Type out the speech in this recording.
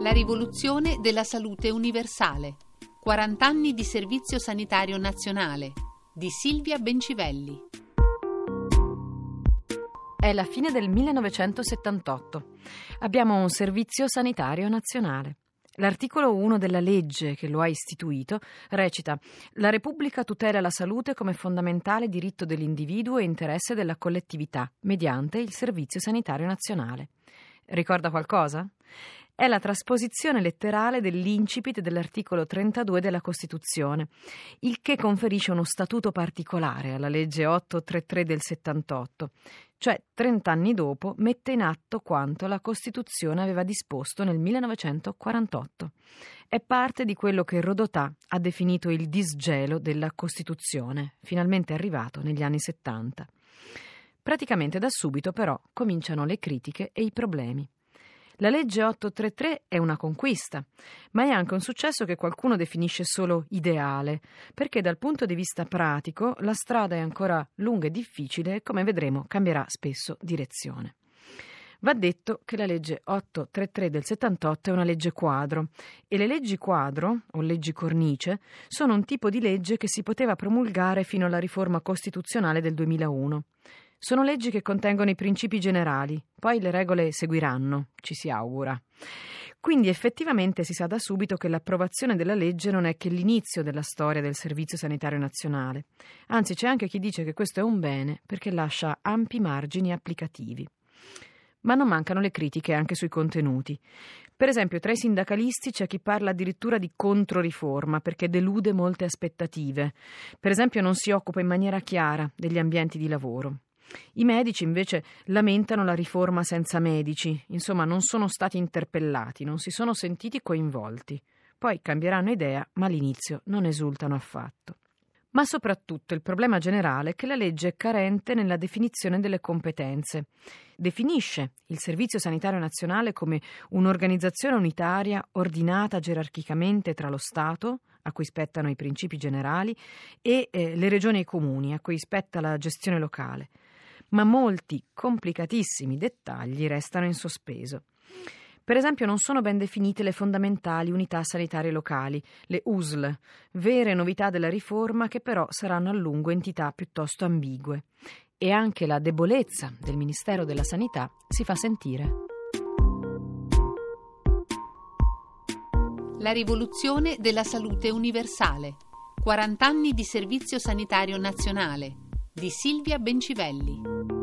La rivoluzione della salute universale. 40 anni di servizio sanitario nazionale di Silvia Bencivelli. È la fine del 1978. Abbiamo un servizio sanitario nazionale. L'articolo 1 della legge che lo ha istituito recita La Repubblica tutela la salute come fondamentale diritto dell'individuo e interesse della collettività mediante il Servizio Sanitario Nazionale. Ricorda qualcosa? È la trasposizione letterale dell'incipit dell'articolo 32 della Costituzione, il che conferisce uno statuto particolare alla legge 833 del 78, cioè 30 anni dopo mette in atto quanto la Costituzione aveva disposto nel 1948. È parte di quello che Rodotà ha definito il disgelo della Costituzione, finalmente arrivato negli anni 70. Praticamente da subito però cominciano le critiche e i problemi. La legge 833 è una conquista, ma è anche un successo che qualcuno definisce solo ideale, perché dal punto di vista pratico la strada è ancora lunga e difficile e come vedremo cambierà spesso direzione. Va detto che la legge 833 del 78 è una legge quadro e le leggi quadro, o leggi cornice, sono un tipo di legge che si poteva promulgare fino alla riforma costituzionale del 2001. Sono leggi che contengono i principi generali, poi le regole seguiranno, ci si augura. Quindi effettivamente si sa da subito che l'approvazione della legge non è che l'inizio della storia del Servizio Sanitario Nazionale. Anzi, c'è anche chi dice che questo è un bene perché lascia ampi margini applicativi. Ma non mancano le critiche anche sui contenuti. Per esempio, tra i sindacalisti c'è chi parla addirittura di controriforma perché delude molte aspettative. Per esempio, non si occupa in maniera chiara degli ambienti di lavoro. I medici invece lamentano la riforma senza medici, insomma non sono stati interpellati, non si sono sentiti coinvolti. Poi cambieranno idea, ma all'inizio non esultano affatto. Ma soprattutto il problema generale è che la legge è carente nella definizione delle competenze. Definisce il Servizio Sanitario Nazionale come un'organizzazione unitaria ordinata gerarchicamente tra lo Stato, a cui spettano i principi generali, e eh, le regioni e i comuni, a cui spetta la gestione locale ma molti complicatissimi dettagli restano in sospeso. Per esempio non sono ben definite le fondamentali unità sanitarie locali, le USL, vere novità della riforma che però saranno a lungo entità piuttosto ambigue. E anche la debolezza del Ministero della Sanità si fa sentire. La rivoluzione della salute universale. 40 anni di servizio sanitario nazionale di Silvia Bencivelli.